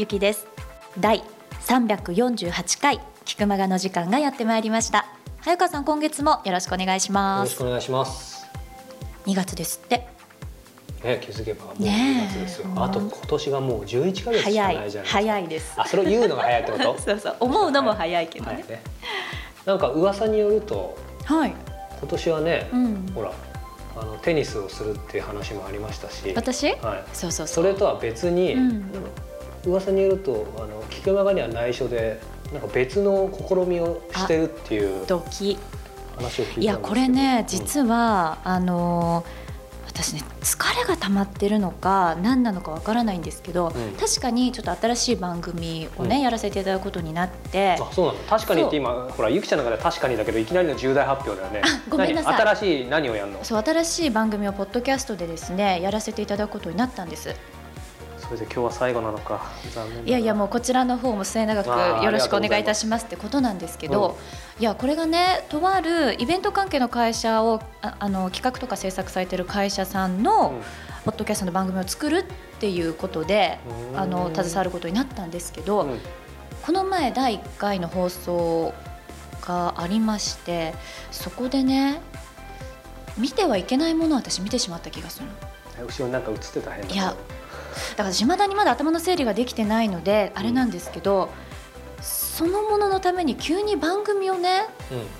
ゆきです。第348回菊間がの時間がやってまいりました。早川さん今月もよろしくお願いしよます。ろしくお願いします。2月ですって。ね、気づけばもうねえ。2月ですよ。もうあと今年がもう11ヶ月しか早ないじゃないいですか。早い。です。あ、それを言うのが早いってこと？そうそう。思うのも早いけどね。はい。ね。なんか噂によるとはい、今年はね、うん。ほらあのテニスをするっていう話もありましたし、私？はい。そうそうそそうれとは別に、うん噂によるとあの菊間がには内緒でなんか別の試みをしてるっていう話を聞い。いやこれねうん。実は、あの私ね疲れが溜まってるのか何なのかわからないんですけど、うん。確かにちょっと新しい番組をね、うん。やらせていただくことになって。あそうなの。確かにって今ほらゆきちゃんの中では確かにだけどいきなりの重大発表だよね。ごめんなさい。何新しい何をやるの？そう新しい番組をポッドキャストでですねやらせていただくことになったんですそれで今日は最後なのか。いやいやもうこちらの方も末永くよろしくお願いいたしますってことなんですけど、いやこれがねとあるイベント関係の会社をああの企画とか制作されてる会社さんの、ポッドキャストの番組を作るっていうことでうん。あの携わることになったんですけど、この前第1回の放送がありましてそこでね見てはいけないものを私見てしまった気がするの。後ろになんか映ってた変ないやだから島田にまだ頭の整理ができてないのであれなんですけど、そのもののために急に番組をね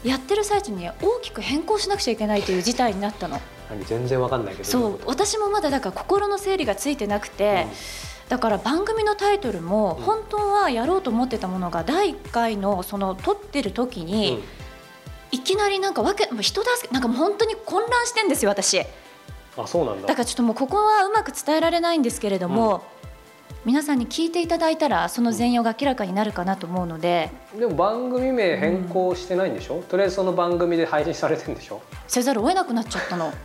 うん。やってる最中に大きく変更しなくちゃいけないという事態になったの。何全然わかんないけど。そう。私もまだだから心の整理がついてなくて、だから番組のタイトルもうん。本当はやろうと思ってたものが第1回のその撮ってる時うんに、うん。いきなりなんかわけ人助けなんかもう本当に混乱してんですよ私あそうなんだ。だからちょっともうここはうまく伝えられないんですけれども、皆さんに聞いていただいたらその全容が明らかになるかなと思うので。でも番組名変更してないんでしょ、とりあえずその番組で配信されてるんでしょ？せざるを得なくなっちゃったの。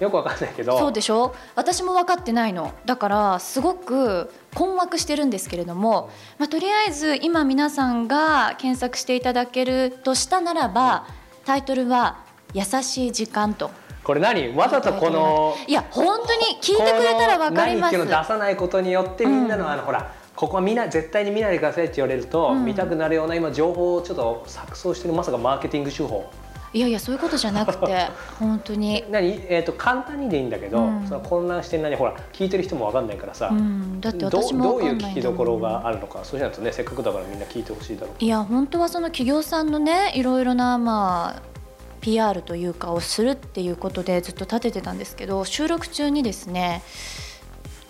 よくわかんないけど。そうでしょ？私も分かってないの。だからすごく困惑してるんですけれども、まあ、とりあえず今皆さんが検索していただけるとしたならばタイトルは「優しい時間」と。これ何？わざとこのいや本当に聞いてくれたら分かります。この何っていうのを出さないことによってみんなの,、うん。あのほらここは見な絶対に見ないでくださいって言われると、うん見たくなるような今情報をちょっと錯綜してるまさかマーケティング手法。いやいやそういうことじゃなくて 本当に、何、えー、と簡単にでいいんだけど、うん。その混乱してる何ほら聞いてる人もわかんないからさ、うん、だってど私もどういう聞きどころがあるのかそうじゃないとねせっかくだからみんな聞いてほしいだろう。いや本当はその企業さんのねいろいろなまあ PR というかをするっていうことでずっと立ててたんですけど収録中にですね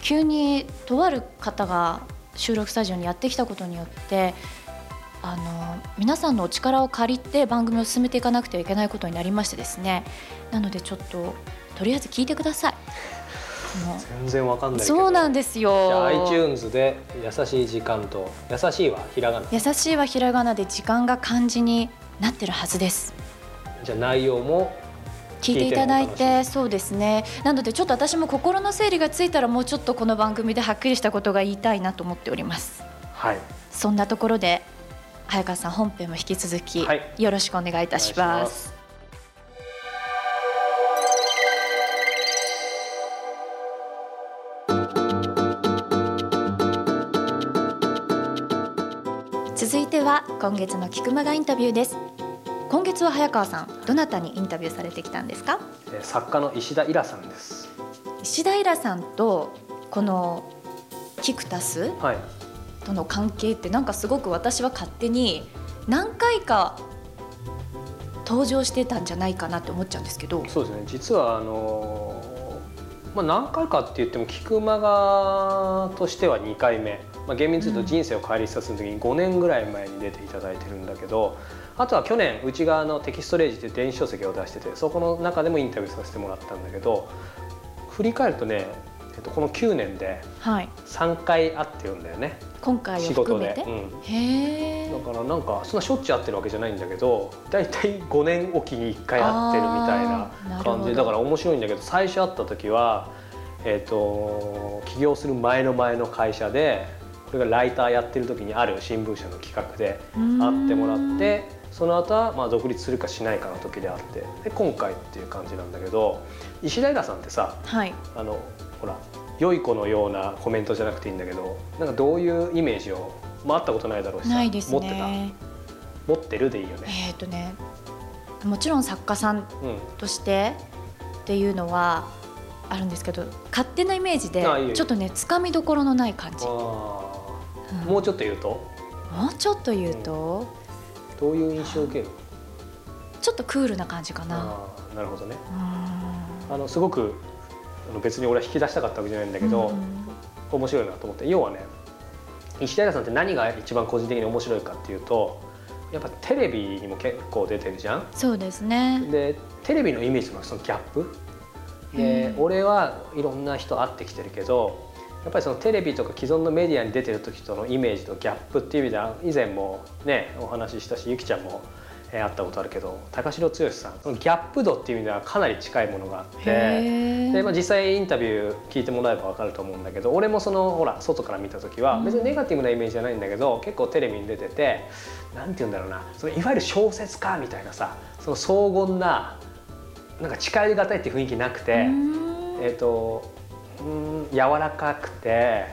急にとある方が収録スタジオにやってきたことによってあの皆さんのお力を借りて番組を進めていかなくてはいけないことになりましてですねなのでちょっととりあえず聞いてください。も全然わかんなういそうなんですじゃあよ iTunes で「優しい時間」と「優しい」はひらがな優しいはひらがなで時間が漢字になってるはずです。じゃあ内容も聞いていただいて。そうですね。なのでちょっと私も心の整理がついたらもうちょっとこの番組ではっきりしたことが言いたいなと思っております。はい。そんなところで早川さん本編も引き続きはい。よろしくお願いいたします。続いては今月の菊間がインタビューです今月は早川さんどなたにインタビューされてきたんですか？えー作家の石田イラさんです。石田イラさんとこのキクタス？はい。との関係ってなんかすごく私は勝手に何回か登場してたんじゃないかなって思っちゃうんですけど。そうですね。実はあのーまあ、何回かって言っても菊間がとしては2回目、まあ、厳密に言うと人生を帰りさせる時に5年ぐらい前に出ていただいてるんだけどあとは去年内側のテキストレージっていう電子書籍を出しててそこの中でもインタビューさせてもらったんだけど振り返るとね、えっと、この9年ではい。3回会ってるんだよね。今回を仕事で。うん。へえだからなんかそんなしょっちゅう会ってるわけじゃないんだけどだいたい5年おきに1回会ってるみたいな感じでだから面白いんだけど最初会った時は、えー、と起業する前の前の会社でこれがライターやってる時にある新聞社の企画で会ってもらってその後はまあ独立するかしないかの時であってで今回っていう感じなんだけど石平さんってさはい。あのほら良い子のようなコメントじゃなくていいんだけどなんかどういうイメージを、まあ、あったことないだろうしさないです持ってた？ね持ってるでいいよね。えっ、とねもちろん作家さんうん。としてっていうのはあるんですけど勝手なイメージでちょっとねつかみどころのない感じ、あうん。ーもうちょっと言うと？もうちょっと言うと、どういう印象を受ける？ちょっとクールな感じかな。なるほどね。うん。あのすごく別に俺は引き出したかったわけじゃないんだけど、うん面白いなと思って。要はね石平さんって何が一番個人的に面白いかっていうとやっぱテレビにも結構出てるじゃん？そうですね。でテレビのイメージのそのギャップ？でうん。俺はいろんな人会ってきてるけどやっぱりそのテレビとか既存のメディアに出てる時とのイメージとギャップっていう意味では以前もねお話ししたしゆきちゃんも、えー会ったことあるけど高城剛さんそのギャップ度っていう意味ではかなり近いものがあって。へでまあ、ー実際インタビュー聞いてもらえば分かると思うんだけど俺もそのほら外から見た時はうん別にネガティブなイメージじゃないんだけど結構テレビに出ててなんて言うんだろうなそのいわゆる小説家みたいなさその荘厳ななんか近寄りがたいって雰囲気なくて、うんえっ、とうん柔らかくて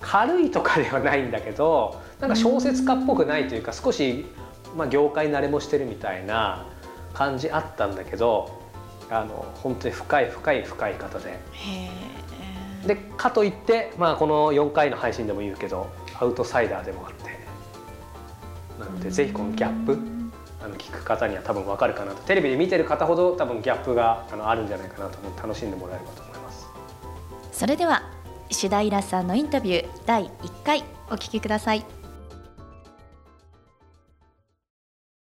軽いとかではないんだけどなんか小説家っぽくないというか少し、まあ、業界慣れもしてるみたいな感じあったんだけどあの本当に深い深い深い方で。でかといって、まあ、この4回の配信でも言うけどアウトサイダーでもあってなのでぜひこのギャップあの聞く方には多分分かるかなとテレビで見てる方ほど多分ギャップがあのあるんじゃないかなと思って楽しんでもらえればと思います。それでは石田イラさんのインタビュー第1回お聞きください。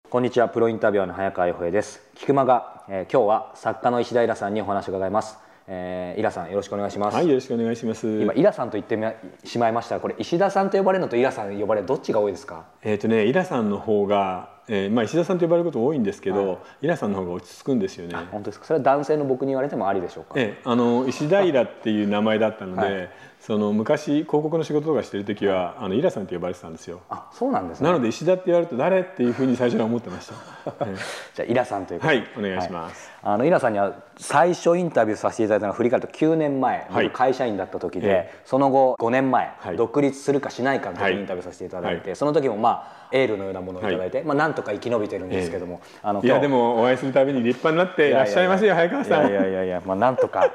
こんにちはプロインタビュアーの早川洋平です。菊間が、えー今日は作家の石田イラさんにお話を伺います、えー、イラさんよろしくお願いします、はい、よろしくお願いします。今イラさんと言ってみしまいました。がこれ石田さんと呼ばれるのとイラさん呼ばれるどっちが多いですか？えっ、とね、イラさんの方が、えーまあ石田さんと呼ばれること多いんですけど、はい。イラさんの方が落ち着くんですよね。本当ですか。それは男性の僕に言われてもありでしょうか、ええあの石田イラっていう名前だったので、はい。その昔広告の仕事とかしてる時はあのイラさんって呼ばれてたんですよ。あそうなんですね。なので石田って言われると誰っていうふうに最初は思ってました。えじゃあイラさんというえことで。はい、お願いします。あのイラさんには最初インタビューさせていただいたのが振り返ると9年前、はい。僕会社員だった時で、えその後5年前、はい。独立するかしないかのインタビューさせていただいて、はい。その時もまあエールのようなものをいただいて、まあなんとか生き延びてるんですけども、あのいやでもお会いするたびに立派になっていらっしゃいますよ早川さん。いやいやいやまあなんとか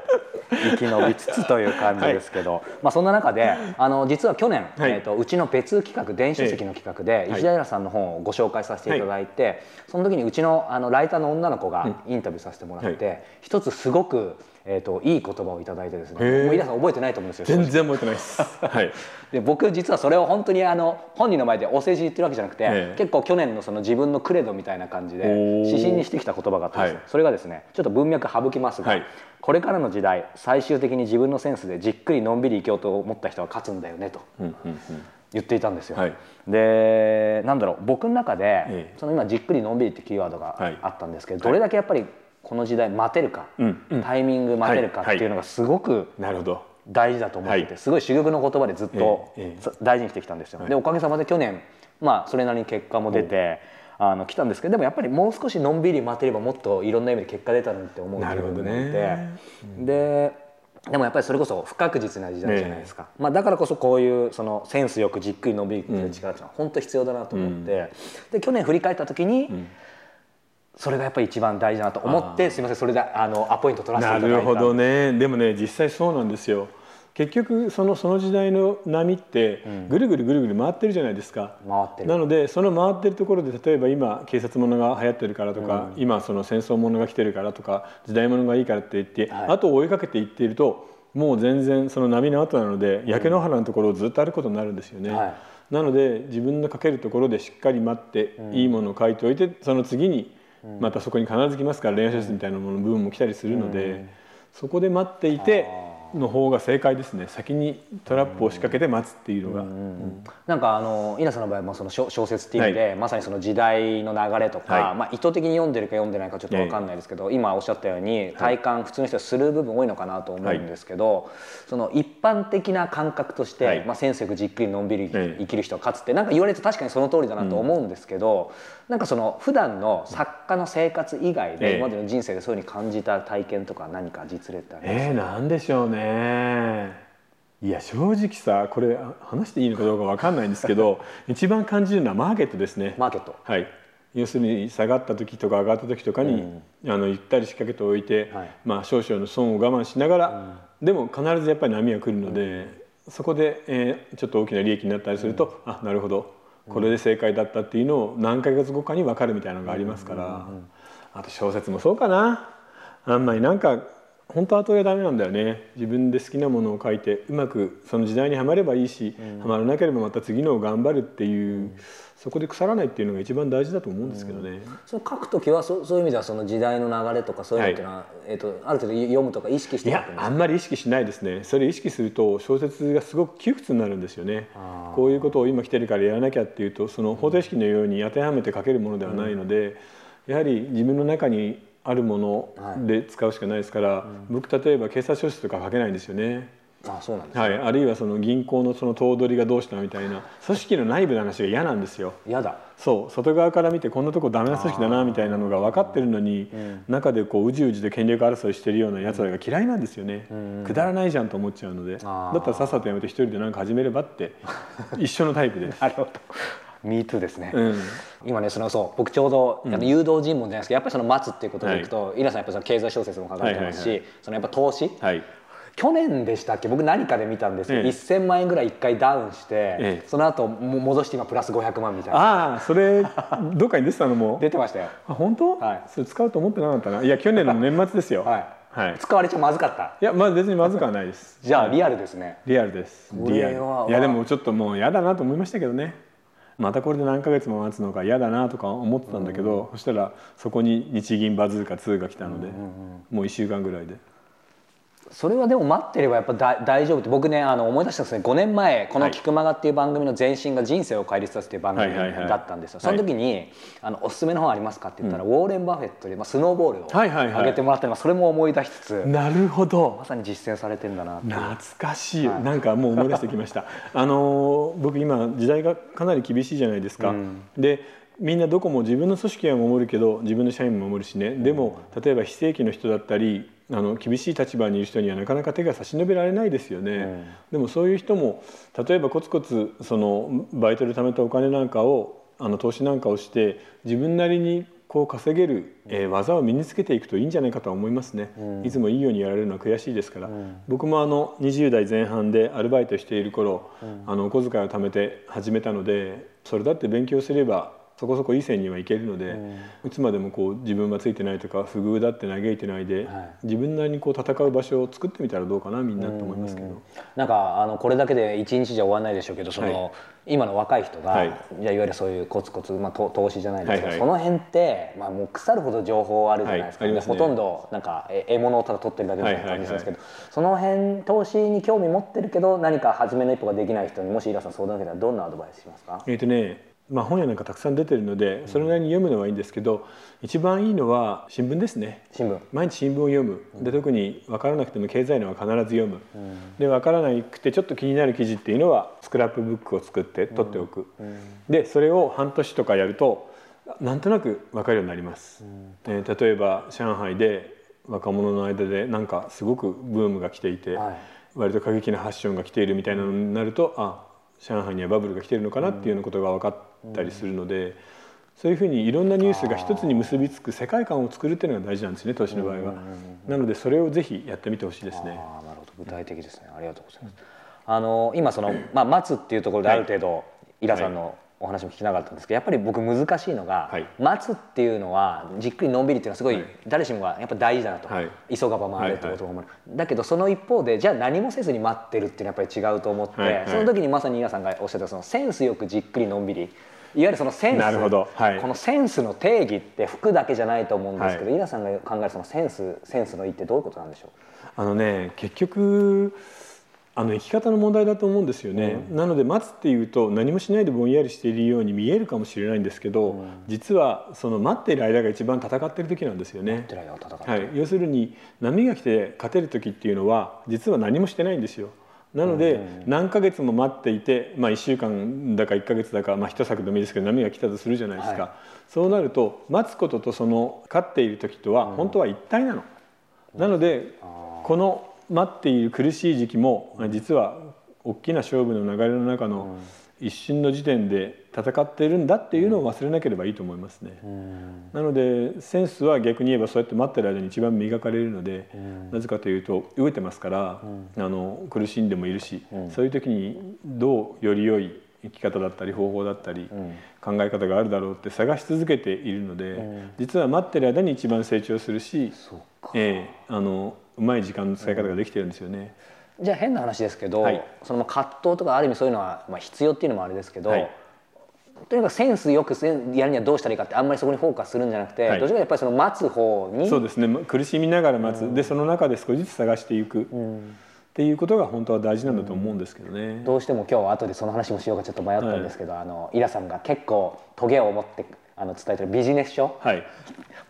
生き延びつつという感じですけど、まあそんな中であの実は去年、はい。えっ、とうちの別企画電子書籍の企画で、え石田イラさんの本をご紹介させていただいて、その時にうちのあのライターの女の子がインタビューさせてもらって、一つすごくえっ、といい言葉をいただいてですね、もうイラさん覚えてないと思うんですよ。全然覚えてないです。はい。で僕実はそれを本当にあの本人の前でお世辞言ってるわけじゃなくて、ええ。結構去年のその自分のクレドみたいな感じで指針にしてきた言葉があったんですよ、はい。それがですねちょっと文脈省きますが、はい。これからの時代最終的に自分のセンスでじっくりのんびり生きようと思った人は勝つんだよねとうんうんうん。言っていたんですよ、はい。でなんだろう僕の中で、ええ。その今じっくりのんびりってキーワードがはい。あったんですけど、どれだけやっぱりこの時代待てるか、うん。うん。タイミング待てるかっていうのがすごくなるほど。大事だと思ってて、はい。すごい珠玉の言葉でずっと大事にしてきたんですよ。はい。でおかげさまで去年まあそれなりに結果も出てあの来たんですけどでもやっぱりもう少しのんびり待てればもっといろんな意味で結果出たのにって思うなるほどね。ででもやっぱりそれこそ不確実な時代じゃないですか、まあ、だからこそこういうそのセンスよくじっくりのんびりする力っていうのは本当必要だなと思って、で去年振り返った時に、それがやっぱり一番大事だなと思ってすみませんそれであのアポイント取らせてないただいたるほどね。でもね実際そうなんですよ。結局そのその時代の波ってぐるぐるぐるぐる回ってるじゃないですか、回ってる。なのでその回ってるところで例えば今警察ものが流行ってるからとか、今その戦争ものが来てるからとか時代ものがいいからって言って、はい。後を追いかけていっているともう全然その波の後なので、焼け野原のところをずっと歩くことになるんですよね。はい。なので自分の書けるところでしっかり待って、いいものを書いておいてその次にまたそこに必ず来ますから恋愛小説みたいなものの部分も来たりするので、そこで待っていての方が正解ですね。先にトラップを仕掛けて待つっていうのが。なんかあの稲さんの場合もその小小説っていう意味で、まさにその時代の流れとか、はい。まあ、意図的に読んでるか読んでないかちょっと分かんないですけど、今おっしゃったように体感、普通の人はする部分多いのかなと思うんですけど、その一般的な感覚として、はい。まあ、センスよくじっくりのんびりええ生きる人は勝つってなんか言われて確かにその通りだなと思うんですけど、なんかその普段の作家の生活以外で、ええ。今までの人生でそういうふうに感じた体験とか何か実例ってあります？か、えー、なんでしょうね。いや正直さこれ話していいのかどうか分かんないんですけど 一番感じるのはマーケットですね。マーケット。はい。要するに下がった時とか上がった時とかに、あのゆったり仕掛けておいて、はい。まあ、少々の損を我慢しながら、でも必ずやっぱり波は来るので、そこで、えーちょっと大きな利益になったりすると、あなるほどこれで正解だったっていうのを何ヶ月後かに分かるみたいなのがありますから、あと小説もそうかな。あんまりなんか本当は後はダメなんだよね。自分で好きなものを書いてうまくその時代にはまればいいし、はまらなければまた次のを頑張るっていう、そこで腐らないっていうのが一番大事だと思うんですけどね。その書くときはそそういう意味ではその時代の流れとかそういうのっていうのは、えっとある程度読むとか意識しいて書くんですか？やあんまり意識しないですね。それ意識すると小説がすごく窮屈になるんですよね。こういうことを今来てるからやらなきゃっていうとその方程式のように当てはめて書けるものではないので、やはり自分の中にあるもので使うしかないですから、僕例えば警察書士とか書けないんですよね。あそうなんですはい、あるいはその銀行のその頭取がどうしたみたいな組織の内部の話が嫌なんですよ。嫌だ。そう。外側から見てこんなとこダメな組織だなみたいなのが分かってるのに、中でこううじうじで権力争いしてるようなやつらが嫌いなんですよね、くだらないじゃんと思っちゃうので。だったらさっさとやめて一人で何か始めればって 一緒のタイプです。なるほど Me too ですね、うん。今ねそのそう僕ちょうど、あの誘導尋問じゃないですけどやっぱりその待つっていうことでい。くと、稲さんやっぱその経済小説も書かれてますし、はいはいそのやっぱ投資。はい。去年でしたっけ？僕何かで見たんですけど、ええ。1000万円ぐらい1回ダウンして、ええ。その後も戻して今プラス500万みたいな。ああそれどっかに出てたのも？出てましたよ。あ本当、はい。それ使うと思ってなかったな。いや去年の年末ですよ。はい、はい、い使われちゃまずかった？やまあ別にまずくはないです。じゃあリアルですね、リアルです。リアル。いやでもちょっともう嫌だなと思いましたけどねまたこれで何ヶ月も待つのか嫌だなとか思ってたんだけど、そしたらそこに日銀バズーカ2が来たので、もう1週間ぐらいでそれはでも待ってればやっぱだ大丈夫って僕ねあの思い出したんですね。5年前この「キクマガ」っていう番組の前身が「人生を顧みさせ」っていう番組はい。はい。はい。だったんですよその時にあの「おすすめの本ありますか?」って言ったら、ウォーレン・バフェットで、まあ、スノーボールをはい。はい。はい。上げてもらって、まあそれも思い出しつつなるほど。まさに実践されてんだな懐かしい、なんかもう思い出してきました。あのー僕今時代がかなり厳しいじゃないですか、でみんなどこも自分の組織は守るけど自分の社員も守るしね。でも例えば非正規の人だったりあの厳しい立場にいる人にはなかなか手が差し伸べられないですよね、でもそういう人も例えばコツコツそのバイトで貯めたお金なんかをあの投資なんかをして自分なりにこう稼げる、えー技を身につけていくといいんじゃないかとは思いますね、いつもいいようにやられるのは悔しいですから、僕もあの20代前半でアルバイトしている頃、あのお小遣いを貯めて始めたのでそれだって勉強すればそこそこいい線にはいけるので、いつまでもこう自分はついてないとか不遇だって嘆いてないで、はい。自分なりにこう戦う場所を作ってみたらどうかなみんなと思いますけど、なんかあのこれだけで一日じゃ終わらないでしょうけどその、はい今の若い人が、はい。い、やいわゆるそういうコツコツ、まあ、と投資じゃないですけど、はいはい。その辺って、まあ、もう腐るほど情報あるじゃないですか、はい。ね。ほとんどなんかえ獲物をただ取ってるだけみたいな感じなんですけど、はその辺投資に興味持ってるけど何か初めの一歩ができない人にもしイラさん相談受けたらどんなアドバイスしますか？えーとねまあ、本屋なんかたくさん出てるのでそれなりに読むのはいいんですけど一番いいのは新聞ですね。新聞。毎日新聞を読む。で特に分からなくても経済のは必ず読む、で分からなくてちょっと気になる記事っていうのはスクラップブックを作って取っておく、でそれを半年とかやるとなんとなく分かるようになります、えー例えば上海で若者の間でなんかすごくブームが来ていて、はい。割と過激なファッションが来ているみたいなのになるとあ上海にはバブルが来ているのかなっていうようなことが分かったりするので、そういうふうにいろんなニュースが一つに結びつく世界観を作るっていうのが大事なんですね投資の場合は。なのでそれをぜひやってみてほしいですね。ああなるほど。具体的ですね。ありがとうございます、あの今その、まあ、待つっていうところである程度、イラさんのお話も聞きなかったんですけどやっぱり僕難しいのが、はい。待つっていうのはじっくりのんびりっていうのはすごい、誰しもがやっぱ大事だなと、はい。急がば回れってことを思う、だけどその一方でじゃあ何もせずに待ってるっていうのはやっぱり違うと思って、はいはい。その時にまさにイラさんがおっしゃったそのセンスよくじっくりのんびりいわゆるそのセンス。なるほど。はい。このセンスの定義って服だけじゃないと思うんですけど、はイラさんが考えるそのセンスセンスのいいってどういうことなんでしょう？あのね結局あの生き方の問題だと思うんですよね、なので待つっていうと何もしないでぼんやりしているように見えるかもしれないんですけど、実はその待っている間が一番戦ってる時なんですよね。はい、要するに波が来て勝てる時っていうのは実は何もしてないんですよ。なので何ヶ月も待っていて、まあ、1週間だか1ヶ月だか、まあ、一作でもいいですけど波が来たとするじゃないですか、はい。そうなると待つこととその勝っている時とは本当は一体なの。なのでこの待っている苦しい時期も実は大きな勝負の流れの中の一瞬の時点で戦っているんだっていうのを忘れなければいいと思いますね。なのでセンスは逆に言えばそうやって待ってる間に一番磨かれるのでなぜかというと飢えてますからあの苦しんでもいるしそういう時にどうより良い生き方だったり方法だったり考え方があるだろうって探し続けているので実は待ってる間に一番成長するしええあのうまい時間の使い方ができてるんですよね。じゃあ変な話ですけど、はい。その葛藤とかある意味そういうのは、まあ、必要っていうのもあれですけど、はい。とにかくセンスよくやるにはどうしたらいいかってあんまりそこにフォーカスするんじゃなくて、はい。どちらかやっぱりその待つ方にそうですね。ま苦しみながら待つ、でその中で少しずつ探していく、っていうことが本当は大事なんだと思うんですけどね。どうしても今日は後でその話もしようかちょっと迷ったんですけど、あのイラさんが結構トゲを持ってあの伝えてるビジネス書、はい。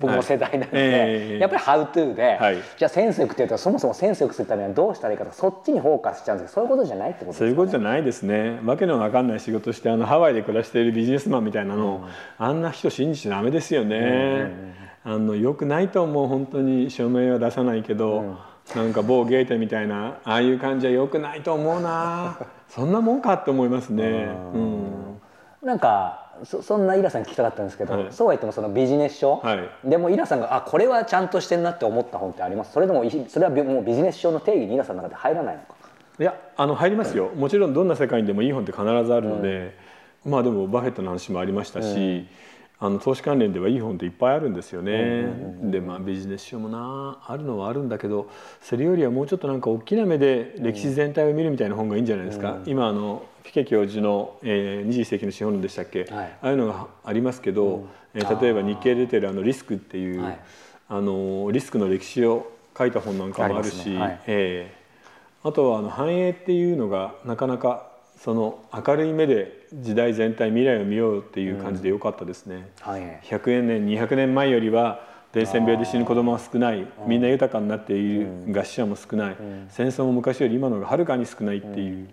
僕も世代なんで、ええ。やっぱり「ハウトゥーで、はい。じゃあセンスよくっていうとそもそもセンスよくするためにはどうしたらいいかとかそっちにフォーカスしちゃうんですけどそういうことじゃないってことですか、ね、そういうことじゃないですね。わけのわかんない仕事してあのハワイで暮らしているビジネスマンみたいなの、あんな人信じちゃダメですよね。あのよくないと思う本当に署名は出さないけど、なんか某ゲーテみたいなああいう感じはよくないと思うな。そんなもんかって思いますね。うん。なんかそそんなイラさんに聞きたかったんですけど、はい。そうは言ってもそのビジネス書、はい。でもイラさんがあこれはちゃんとしてんなって思った本ってあります？それでもいそれはびもうビジネス書の定義にイラさんの中で入らないのか？いやあの入りますよ。もちろんどんな世界にでもいい本って必ずあるので、まあでもバフェットの話もありましたし、あの投資関連ではいい本っていっぱいあるんですよね。でまあビジネス書もなあるのはあるんだけどそれよりはもうちょっとなんか大きな目で歴史全体を見るみたいな本がいいんじゃないですか。今あのフィケ教授の、えー、21世紀の資本論でしたっけ、はい。ああいうのがありますけど、えー例えば日経出てるあのリスクっていう、はい。あのリスクの歴史を書いた本なんかもあるし、ね。はい。ええあとはあの繁栄っていうのがなかなかその明るい目で時代全体未来を見ようっていう感じで良かったですね。はい。100年200年前よりは伝染病で死ぬ子供は少ない。みんな豊かになっている餓死者も少ない。戦争も昔より今の方がはるかに少ないっていう。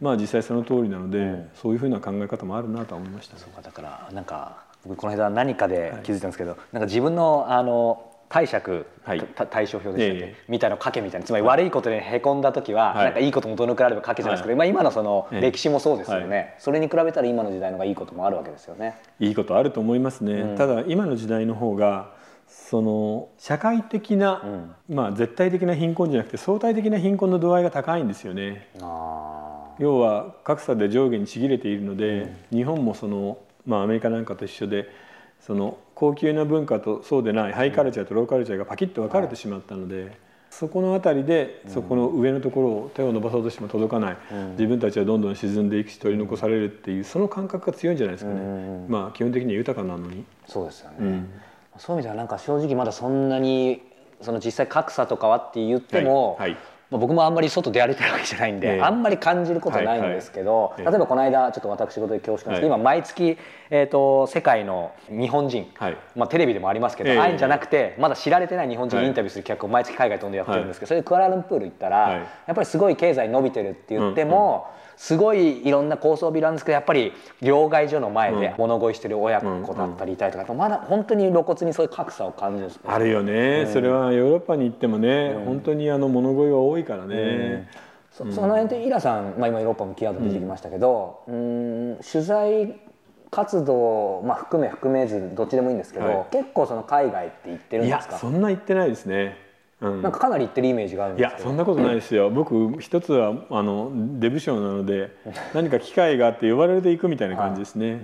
まあ実際その通りなのでそういうふうな考え方もあるなとは思いましたね。だからなんか僕この間何かで気づいたんですけど、なんか自分のあの解釈、はい。た対処表でしたっけ、ええ。みたいなのを書けみたいな。つまり悪いことでへこんだ時は、はい。なんかいいこともどのくらいあれば書けじゃないですけど、まあ、今のそのええ。歴史もそうですよね、はそれに比べたら今の時代の方がいいこともあるわけですよね。いいことあると思いますね、ただ今の時代の方がその社会的な、まあ絶対的な貧困じゃなくて相対的な貧困の度合いが高いんですよね。あ要は格差で上下にちぎれているので、日本もその、まあ、アメリカなんかと一緒でその高級な文化とそうでないハイカルチャーとローカルチャーがパキッと分かれてしまったので、そこの辺りでそこの上のところを手を伸ばそうとしても届かない、自分たちはどんどん沈んでいくし取り残されるっていうその感覚が強いんじゃないですかね、まあ基本的には豊かなのに。ーそうですよね、そういう意味ではなんか正直まだそんなにその実際格差とかはって言っても、はいはい。まあ、僕もあんまり外出歩いてるわけじゃないんで、ええ。あんまり感じることないんですけど、はいはい。例えばこの間ちょっと私事で恐縮なんですけど、はい。今毎月、えー、と世界の日本人、はい。まあ、テレビでもありますけど、ええ。ああいうんじゃなくてまだ知られてない日本人はい。にインタビューする企画を毎月海外飛んでやってるんですけど、それでクアラルンプール行ったら、はい。やっぱりすごい経済伸びてるって言っても、すごいいろんな高層ビルなんですけどやっぱり両替所の前で物乞いしてる親子だったりいたりとか、まだ本当に露骨にそういう格差を感じるんですね。あるよね、それはヨーロッパに行ってもね、本当にあの物乞いが多いからね、そその辺でイラさん、まあ、今ヨーロッパもキーワード出てきましたけど、うーん取材活動、まあ、含め含めずどっちでもいいんですけど、はい。結構その海外って行ってるんですか？そんな言ってないですね、うん、なんかかなり行ってるイメージがあるんいですけど。やそんなことないですよ。僕一つはあのデブ賞なので何か機会があって呼ばれていくみたいな感じですね。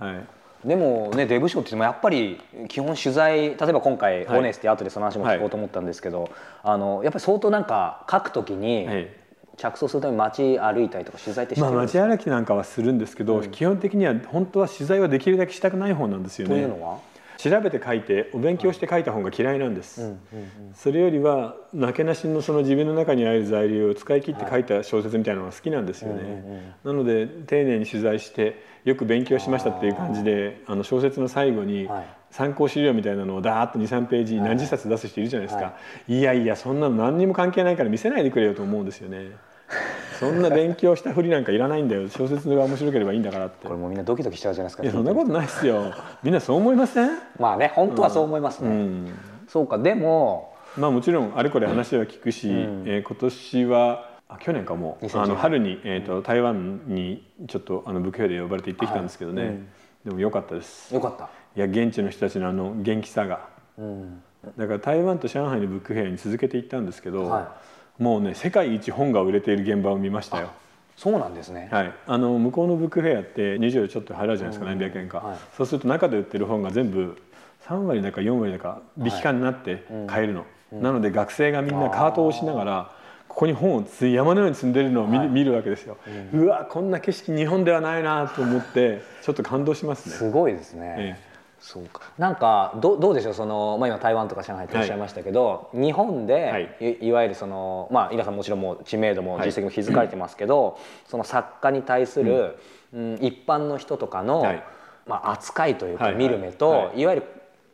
はい、でもねデブ賞って言ってもやっぱり基本取材例えば今回、はい。オネスティ後でその話も聞こうと思ったんですけど、あのやっぱり相当なんか書くときにはい。着想するために街歩いたりとか取材ってまあ街歩きなんかはするんですけど、基本的には本当は取材はできるだけしたくない方なんですよね。というのは？調べて書いてお勉強して書いた本が嫌いなんです、それよりはなけなしのその自分の中にある材料を使い切って書いた小説みたいなのが好きなんですよね、なので丁寧に取材してよく勉強しましたっていう感じであの小説の最後にはい。参考資料みたいなのをダーッと23ページ何十冊出す人いるじゃないですか、い、やいやそんなの何にも関係ないから見せないでくれよと思うんですよねそんな勉強したふりなんかいらないんだよ。小説が面白ければいいんだからって。これもうみんなドキドキしちゃうじゃないですか。いやそんなことないですよ。みんなそう思いません？まあね本当はそう思いますね、うん。そうかでもまあもちろんあれこれ話は聞くし、うん。えー今年はあ去年かも。う2010あの春に、えー、と台湾にちょっとあの武家で呼ばれて行ってきたんですけどね、はいうん。でも良かったです。よかった、いや現地の人たちのあの元気さが。うん。だから台湾と上海のブックフェアに続けて行ったんですけど、はもうね世界一本が売れている現場を見ましたよ。そうなんですね、はい、あの向こうのブックフェアって20ドルちょっと払うじゃないですか、何百円か、はい。そうすると中で売ってる本が全部3割だか4割だか引き換になって買えるの、なので学生がみんなカートを押しながらここに本をつ山のように積んでるのを見,、見るわけですよ、うわこんな景色日本ではないなと思ってちょっと感動しますね。すごいですね、えそうか。なんかどどうでしょうその、まあ、今台湾とか上海っておっしゃいましたけど、日本で、はい。い、いわゆるそのまあ稲さんもちろんもう知名度もはい。実績も築かれてますけど、その作家に対する、うん。一般の人とかの、はい。まあ、扱いというかはい。見る目と、はい。いわゆる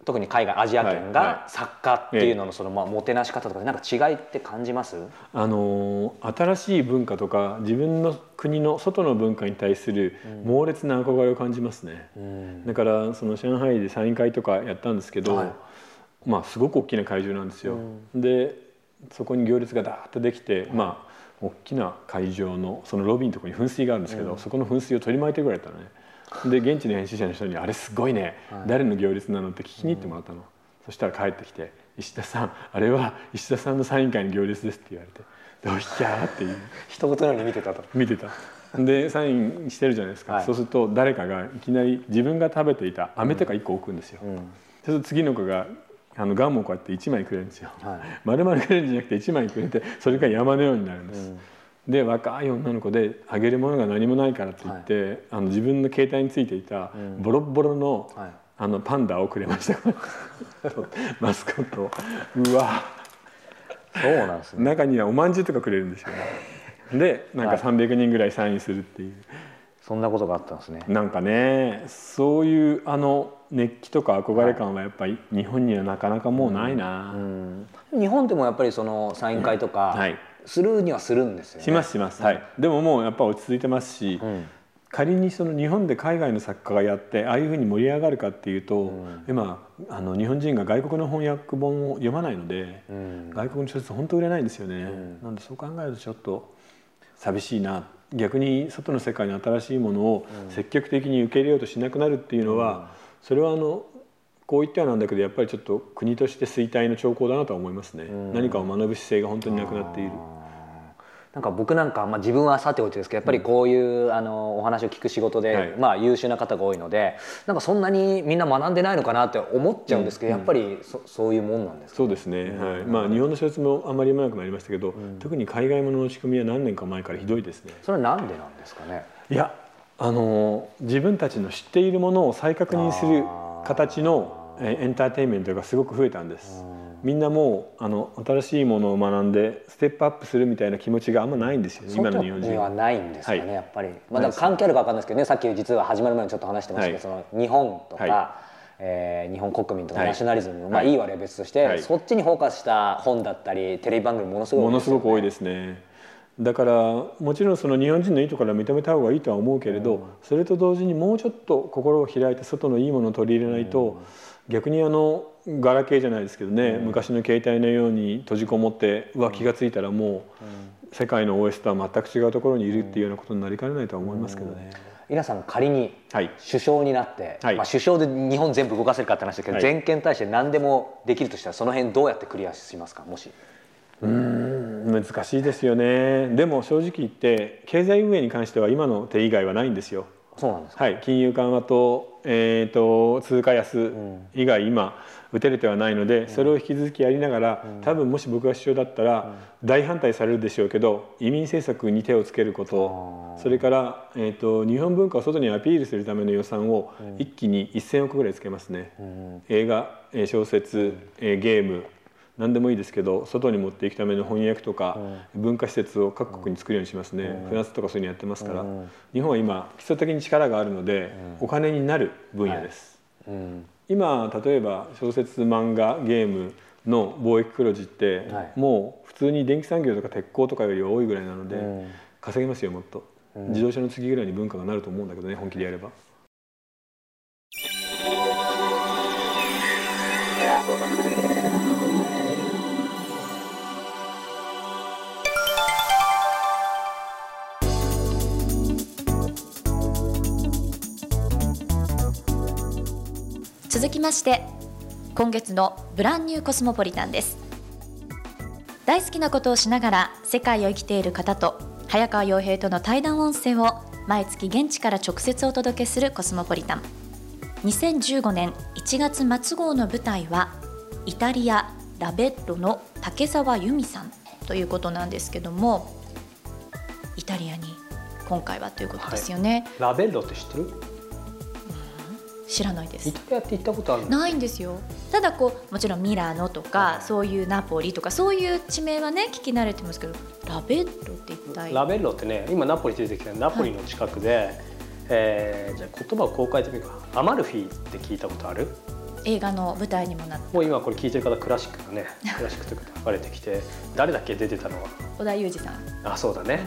特に海外アジア圏がい作家っていうののその、まあ、もてなし方とかでなんか違いって感じます？あのー新しい文化とか自分の国の外の文化に対する猛烈な憧れを感じますね、うん。だからその上海でサイン会とかやったんですけど、はい。まあすごく大きな会場なんですよ。でそこに行列がダーッとできて、まあ大きな会場のそのロビーのところに噴水があるんですけど、そこの噴水を取り巻いてくれたのね。で現地の編集者の人に「あれすごいね、誰の行列なの?」って聞きに行ってもらったの。そしたら帰ってきて「石田さんあれは石田さんのサイン会の行列です」って言われて「どういや」っていう。一言のように見てたと。見てた。でサインしてるじゃないですか、はい。そうすると誰かがいきなり自分が食べていた飴とか1個置くんですよ、うん。そうすると次の子があのガムをこうやって1枚くれるんですよ、はい。丸々くれるんじゃなくて1枚くれてそれが山のようになるんです、で若い女の子であげるものが何もないからって言って、あの自分の携帯についていたボロッボロの,、はい。あのパンダをくれました。マスコットを。うわ。そうなんですね。中にはおまんじゅうとかくれるんですよね。でなんか300人ぐらいサインするっていう、そんなことがあったんですね。なんかねそういうあの熱気とか憧れ感はやっぱり日本にはなかなかもうないな、日本でもやっぱりそのサイン会とかはいするにはするんですよね。しますします、はい。でももうやっぱ落ち着いてますし、ん。仮にその日本で海外の作家がやってああいうふうに盛り上がるかっていうと、今あの日本人が外国の翻訳本を読まないので、ん。外国の小説本当売れないんですよね、なんでそう考えるとちょっと寂しいな。逆に外の世界に新しいものを積極的に受け入れようとしなくなるっていうのは、それはあのこう言ってはなんだけどやっぱりちょっと国として衰退の兆候だなとは思いますね、何かを学ぶ姿勢が本当になくなっている。なんか僕なんか、まあ、自分はさておいてですけどやっぱりこういう、あのお話を聞く仕事で、はい。まあ、優秀な方が多いのでなんかそんなにみんな学んでないのかなって思っちゃうんですけど、やっぱりそそういうもんなんですか？そうですね、はい。まあ、日本の小説もあまり読まなくなりましたけど、特に海外ものの仕組みは何年か前からひどいですね。それはなんでなんですかね？いやあの自分たちの知っているものを再確認する形のえー。エンターテインメントがすごく増えたんです。みんなもうあの新しいものを学んでステップアップするみたいな気持ちがあんまないんですよ今の日本人は。ないんですかね、はい。やっぱり、まあ、だ関係あるか分かんないですけどねさっき実は始まる前にちょっと話してましたけど、はい。その日本とか、はえー日本国民とかはい。ナショナリズムの、まあ、はい。いい悪いは別として、はい。そっちにフォーカスした本だったりテレビ番組ものすごいものすごく多いでですね。だからもちろんその日本人のいいところは認めた方がいいとは思うけれど、それと同時にもうちょっと心を開いて外のいいものを取り入れないと、逆にあのガラケーじゃないですけどね、昔の携帯のように閉じこもってうわ気が付いたらもう世界の OS とは全く違うところにいるっていうようなことになりかねないとは思いますけどね。皆さん仮にはい。首相になって、はい。まあ、首相で日本全部動かせるかって話だけど、はい。全権に対して何でもできるとしたらその辺どうやってクリアしますかもし。難しいですよね。でも正直言って経済運営に関しては今の手以外はないんですよ。そうなんですか、はい、金融緩和と,、えー、と通貨安以外今打てれてはないので、それを引き続きやりながら、多分もし僕が首相だったら、大反対されるでしょうけど移民政策に手をつけることそれから、えー、と日本文化を外にアピールするための予算を一気に1,000億ぐらいつけますね。映画えー小説、えーゲーム何でもいいですけど外に持っていくための翻訳とか、文化施設を各国に作るようにしますね、フランスとかそういうのやってますから、日本は今基礎的に力があるので、お金になる分野です、うん。今例えば小説漫画ゲームの貿易黒字って、はい。もう普通に電気産業とか鉄鋼とかよりは多いぐらいなので、ん。稼げますよもっと、自動車の次ぐらいに文化がなると思うんだけどね本気でやれば。続きまして今月のブランニューコスモポリタンです。大好きなことをしながら世界を生きている方と早川洋平との対談音声を毎月現地から直接お届けするコスモポリタン。2015年1月末号の舞台はイタリア・ラベッロの竹澤由美さんということなんですけどもイタリアに今回はということですよね、ラベッロって知ってる？知らないです。イタリアって行ったことあるの？ないんですよ。ただこうもちろんミラノとか、はい。そういうナポリとかそういう地名はね聞き慣れてますけどラベッロって一体？ラベッロってね今ナポリ出てきたナポリの近くで、えーじゃあ言葉をこう変えてみるかアマルフィって聞いたことある？映画の舞台にもなって。もう今これ聞いてる方クラシックがね。クラシックというか流れてきて。誰だっけ出てたのは？織田裕二さん、あそうだね、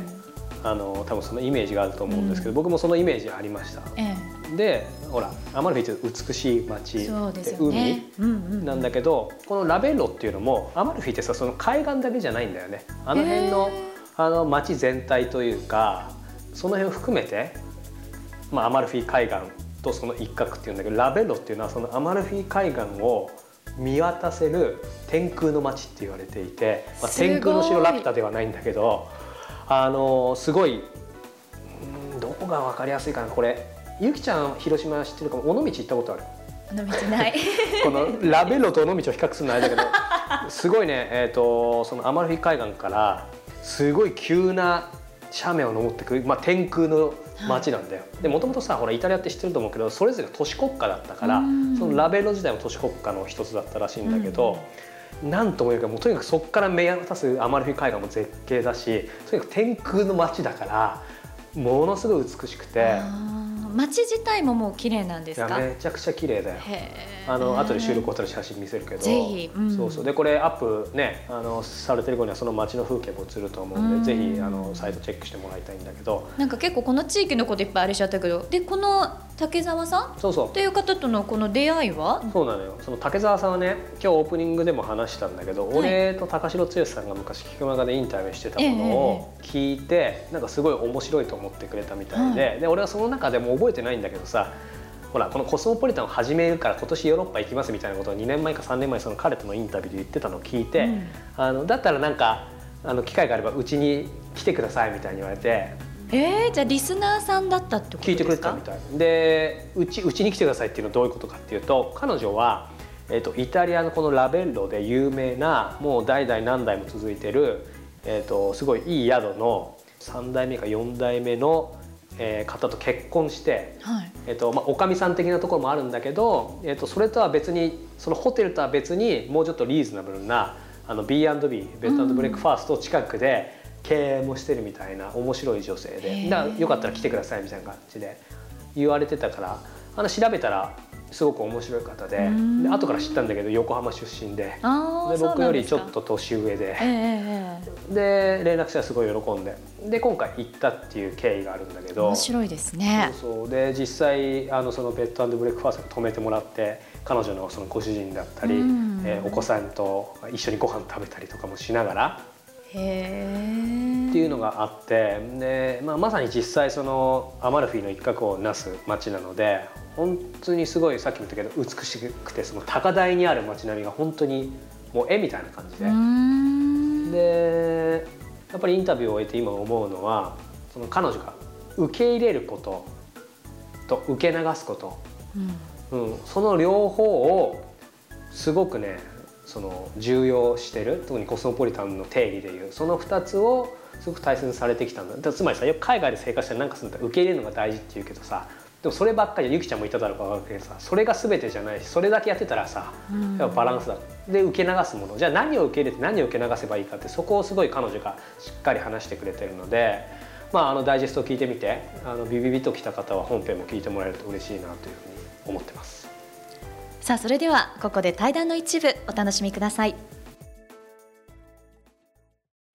あの多分そのイメージがあると思うんですけど、僕もそのイメージありました。えでほらアマルフィって美しい街え、そうですよ海ね、うんうん、なんだけどこのラベッロっていうのもアマルフィってさその海岸だけじゃないんだよね。あの辺のあの街全体というかその辺を含めて、まあ、アマルフィ海岸とその一角っていうんだけどラベッロっていうのはそのアマルフィ海岸を見渡せる天空の街って言われていて、まあ、天空の城ラピュタではないんだけどあのすごいうんどこが分かりやすいかなこれゆきちゃん広島知ってるかも。尾道行ったことある？あの道ない。このラベロと尾道を比較するのはあれだけどすごいね、えー、とそのアマルフィ海岸からすごい急な斜面を登ってくる、まあ、天空の街なんだよ。でもともとさほらイタリアって知ってると思うけどそれぞれ都市国家だったからうん。そのラベロ自体も都市国家の一つだったらしいんだけど。なんともいうかもうとにかくそこから目渡すアマルフィ海岸も絶景だしとにかく天空の街だからものすごい美しくて街自体ももう綺麗なんですか？めちゃくちゃ綺麗だよ。あの後で収録終わったら写真見せるけど。ぜひ。うん。そうそう。でこれアップねあのされてる頃にはその街の風景も映ると思うんで、うん。ぜひあのサイトチェックしてもらいたいんだけど。なんか結構この地域のこといっぱいあれしちゃったけどでこの竹澤さん？そうそう。という方とのこの出会いは？そうなのよ。その竹澤さんはね今日オープニングでも話したんだけど、はい。俺と高城剛さんが昔菊間がでインタビューしてたものを聞いて、なんかすごい面白いと思ってくれたみたいで,、で俺はその中でも覚えてないんだけどさほらこのコスモポリタンを始めるから今年ヨーロッパ行きますみたいなことを2年前か3年前その彼とのインタビューで言ってたのを聞いて、うん。あのだったらなんかあの機会があればうちに来てくださいみたいに言われてえー、じゃあリスナーさんだったってこと聞いてくれてたみたいでうちうちに来てくださいっていうのはどういうことかっていうと彼女は、えー、とイタリアのこのラベッロで有名なもう代々何代も続いてる、えー、とすごいいい宿の3代目か4代目の、えー方と結婚して。はいえっとまあ、おかみさん的なところもあるんだけど、えっと、それとは別にそのホテルとは別にもうちょっとリーズナブルなあの B&B ベッドブレックファーストを近くで経営もしてるみたいな面白い女性へでー。だからよかったら来てくださいみたいな感じで言われてたからあの調べたらすごく面白い方でん。で後から知ったんだけど横浜出身で。で僕よりちょっと年上で。で連絡したらすごい喜んで。で今回行ったっていう経緯があるんだけど。面白いですね。そうで実際あのそのベッドブレックファーストに泊めてもらって彼女のそのご主人だったり、うん。えーお子さんと一緒にご飯食べたりとかもしながらっていうのがあってで、まあ、まさに実際そのアマルフィの一角をなす街なので本当にすごいさっきも言ったけど美しくてその高台にある街並みが本当にもう絵みたいな感じで。でやっぱりインタビューを終えて今思うのはその彼女が受け入れることと受け流すこと、うん。うん、その両方をすごくねその重要してる特にコスモポリタンの定義でいうその2つをすごく大切にされてきたんだ。つまりさよく海外で生活して何かするんだったら受け入れるのが大事って言うけどさでもそればっかりゆきちゃんも言っただろうか分かるけどさそれが全てじゃない。しそれだけやってたらさうん。やっぱバランスだ。で受け流すもの。じゃあ何を受け入れて何を受け流せばいいかってそこをすごい彼女がしっかり話してくれてるので、まあ、あのダイジェストを聞いてみてあのビビビときた方は本編も聞いてもらえると嬉しいなというふうに思ってます。さあそれではここで対談の一部お楽しみください。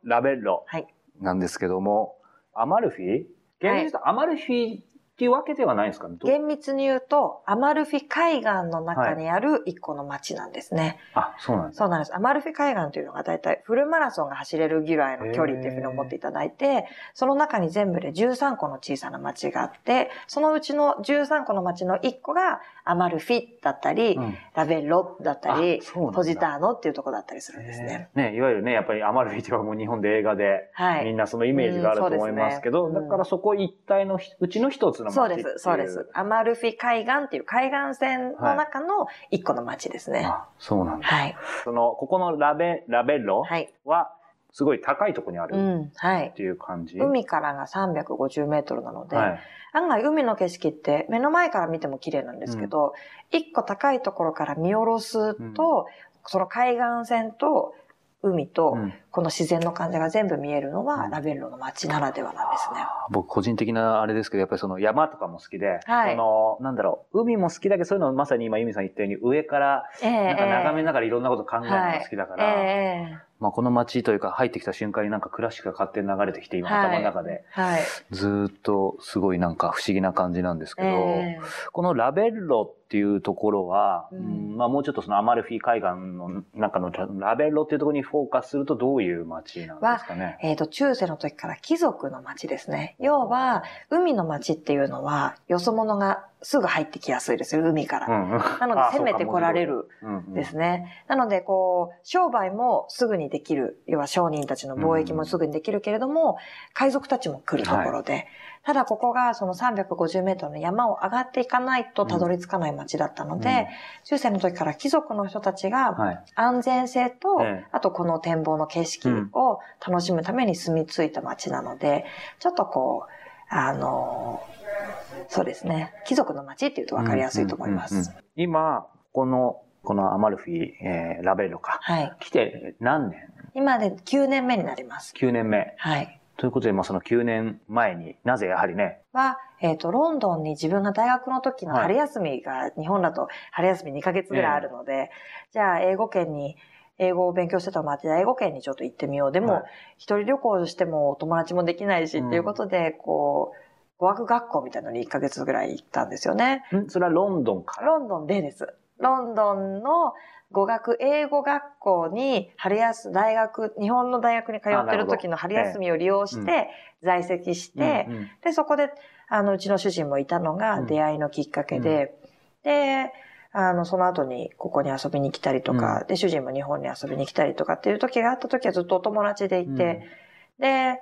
ラベッロ。はい。なんですけどもアマルフィ？現実とアマルフィっっていうわけではないんですか？厳密に言うと、アマルフィ海岸の中にある一個の町なんですね。あ、そうなんです。そうなんです。アマルフィ海岸というのが大体フルマラソンが走れるぐらいの距離っていうふうに思っていただいて、その中に全部で13個の小さな町があって、そのうちの13個の町の1個がアマルフィだったり、うんラベッロだったりポジターノっていうところだったりするんですね。ね、いわゆるね、やっぱりアマルフィというかもう日本で映画で、はい。みんなそのイメージがあると思いますけど、うんそうですねだからそこ一体のひうちの一つの街っていう。そうです、そうです。アマルフィ海岸っていう海岸線の中の1個の町ですね。あ、そうなんだ。はい。その、ここのラベ、ラベッロはい。は、すごい高いところにあるうん。はいっ。ていう感じ？海からが350メートルなので、はい。案外海の景色って目の前から見ても綺麗なんですけど、一個高いところから見下ろすと、その海岸線と海と、うん。この自然の感じが全部見えるのは、うん。ラベンロの街ならではなんですね。僕個人的なあれですけど、やっぱりその山とかも好きで、はい。その、なんだろう、海も好きだけど、そういうのまさに今、由美さん言ったように、上から、ええなんか眺めながらいろんなこと考えるのが好きだから、ええまあこの街というか入ってきた瞬間になんかクラシックが勝手に流れてきて、今はい。頭の中で、はい。ずーっとすごいなんか不思議な感じなんですけど、ええ。このラベッロっていうところは、うんうんまあもうちょっとそのアマルフィ海岸の中のラベッロっていうところにフォーカスするとどういう街なんですかね。えっ、と、中世の時から貴族の町ですね。要は、海の町っていうのは、よそ者がすぐ入ってきやすいですよ、海から。うんうんなので、攻めてこられるですね。ね。なので、こう、商売もすぐにできる。要は商人たちの貿易もすぐにできるけれども、海賊たちも来るところで、ただここがその350メートルの山を上がっていかないとたどり着かない町だったので、うん中世の時から貴族の人たちがはい。安全性と、ええあとこの展望の景色を楽しむために住み着いた町なので、ちょっとこう、あのそうですね。貴族の町っていうと分かりやすいと思います。うんうんうん今、この、このアマルフィ、えーラベッロか。はい。来て何年？今で9年目になります。?9 年目。はい。ということで、まあその9年前になぜやはりね、は、えっ、と、ロンドンに自分が大学の時のはい春休みが、日本だと春休み2ヶ月ぐらいあるので、じゃあ英語圏に、英語を勉強してたのもあって、英語圏にちょっと行ってみよう。でも、はい一人旅行してもお友達もできないし、うんっていうことで、こう、語学学校みたいなのに1ヶ月ぐらい行ったんですよね。ん？それはロンドンから？ロンドンでです。ロンドンの語学、英語学校に春休み、大学、日本の大学に通ってる時の春休みを利用して、在籍して、うんうんで、そこで、あの、うちの主人もいたのがうん。出会いのきっかけで、で、あの、その後にここに遊びに来たりとか、で、主人も日本に遊びに来たりとかっていう時があった時はずっとお友達でいて、で、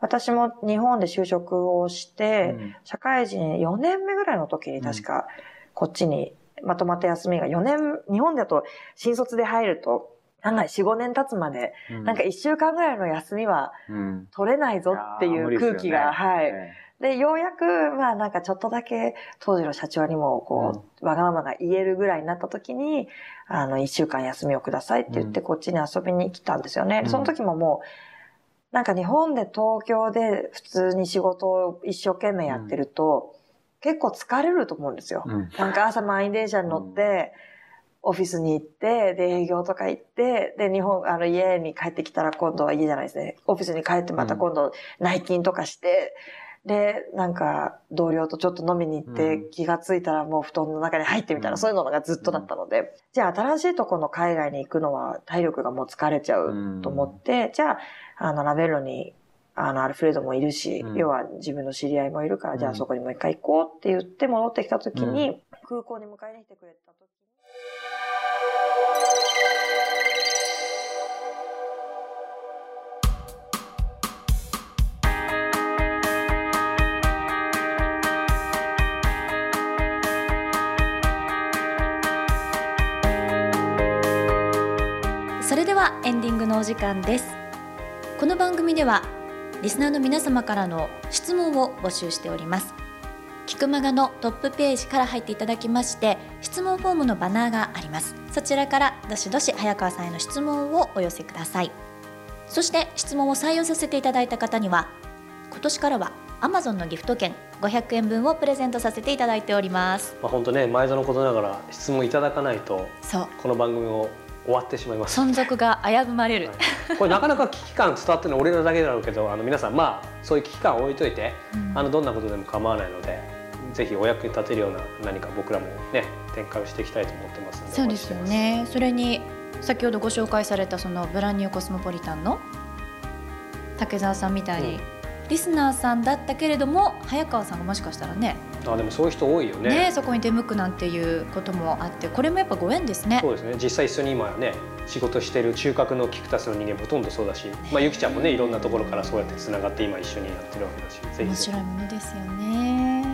私も日本で就職をして、うん。社会人4年目ぐらいの時に確かこっちにまとまった休みが4年、日本だと新卒で入ると案外4、5年経つまで、うん。なんか1週間ぐらいの休みはうん。取れないぞっていう空気が、はい。えで、ようやく、まあなんかちょっとだけ当時の社長にもこう、わがままが言えるぐらいになった時に、あの、1週間休みをくださいって言ってうん。こっちに遊びに来たんですよね。うん。その時ももう、なんか日本で東京で普通に仕事を一生懸命やってると、結構疲れると思うんですよ。うん。なんか朝満員電車に乗って、オフィスに行って、で、営業とか行って、で、日本、あの、家に帰ってきたら今度は家じゃないですね。オフィスに帰ってまた今度内勤とかして、で、なんか、同僚とちょっと飲みに行って、うん。気がついたらもう布団の中に入ってみたいな、うん。そういうのがずっとだったので、じゃあ新しいとこの海外に行くのは体力がもう疲れちゃうと思って、じゃあ、あの、ラベロに、あの、アルフレッドもいるし、うん。要は自分の知り合いもいるから、うん。じゃあそこにもう一回行こうって言って戻ってきた時に、空港に迎えに来てくれた時に、それではエンディングのお時間ですこの番組ではリスナーの皆様からの質問を募集しております。キクマガのトップページから入っていただきまして質問フォームのバナーがあります。そちらからどしどし早川さんへの質問をお寄せください。そして質問を採用させていただいた方には今年からは Amazon のギフト券500円分をプレゼントさせていただいております。まあ本当ね前園のことながら質問いただかないとこの番組を終わってしまいます。存続が危ぶまれる、はい。これなかなか危機感伝わってるのは俺らだけだろうけどあの皆さんまあそういう危機感を置いといて、うん。あのどんなことでも構わないのでぜひお役に立てるような何か僕らもね展開をしていきたいと思ってますのでそうですよね。それに先ほどご紹介されたそのブランニューコスモポリタンの竹澤さんみたいに、うん。リスナーさんだったけれども早川さんがもしかしたらねあでもそういう人多いよね。ねそこに出向くなんていうこともあってこれもやっぱご縁ですね。そうですね。実際一緒に今ね仕事してる中核のキクタスの人間ほとんどそうだし、まあ、ゆきちゃんもねいろんなところからそうやってつながって今一緒にやってるわけだし。面白いものですよね。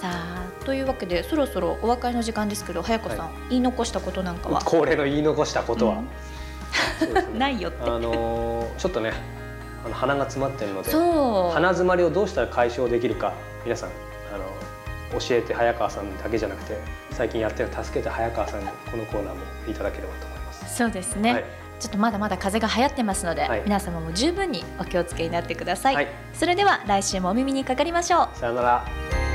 さあというわけでそろそろお別れの時間ですけど早川さん、言い残したことなんかは？恒例の言い残したことは、うん。ね。ないよって。あのーちょっとねあの鼻が詰まってるので鼻詰まりをどうしたら解消できるか皆さん教えて早川さんだけじゃなくて最近やってる助けて早川さんにこのコーナーもいただければと思います。そうですね、はい。ちょっとまだまだ風邪が流行ってますので、はい。皆様も十分にお気をつけになってください、はい。それでは来週もお耳にかかりましょう。さよなら。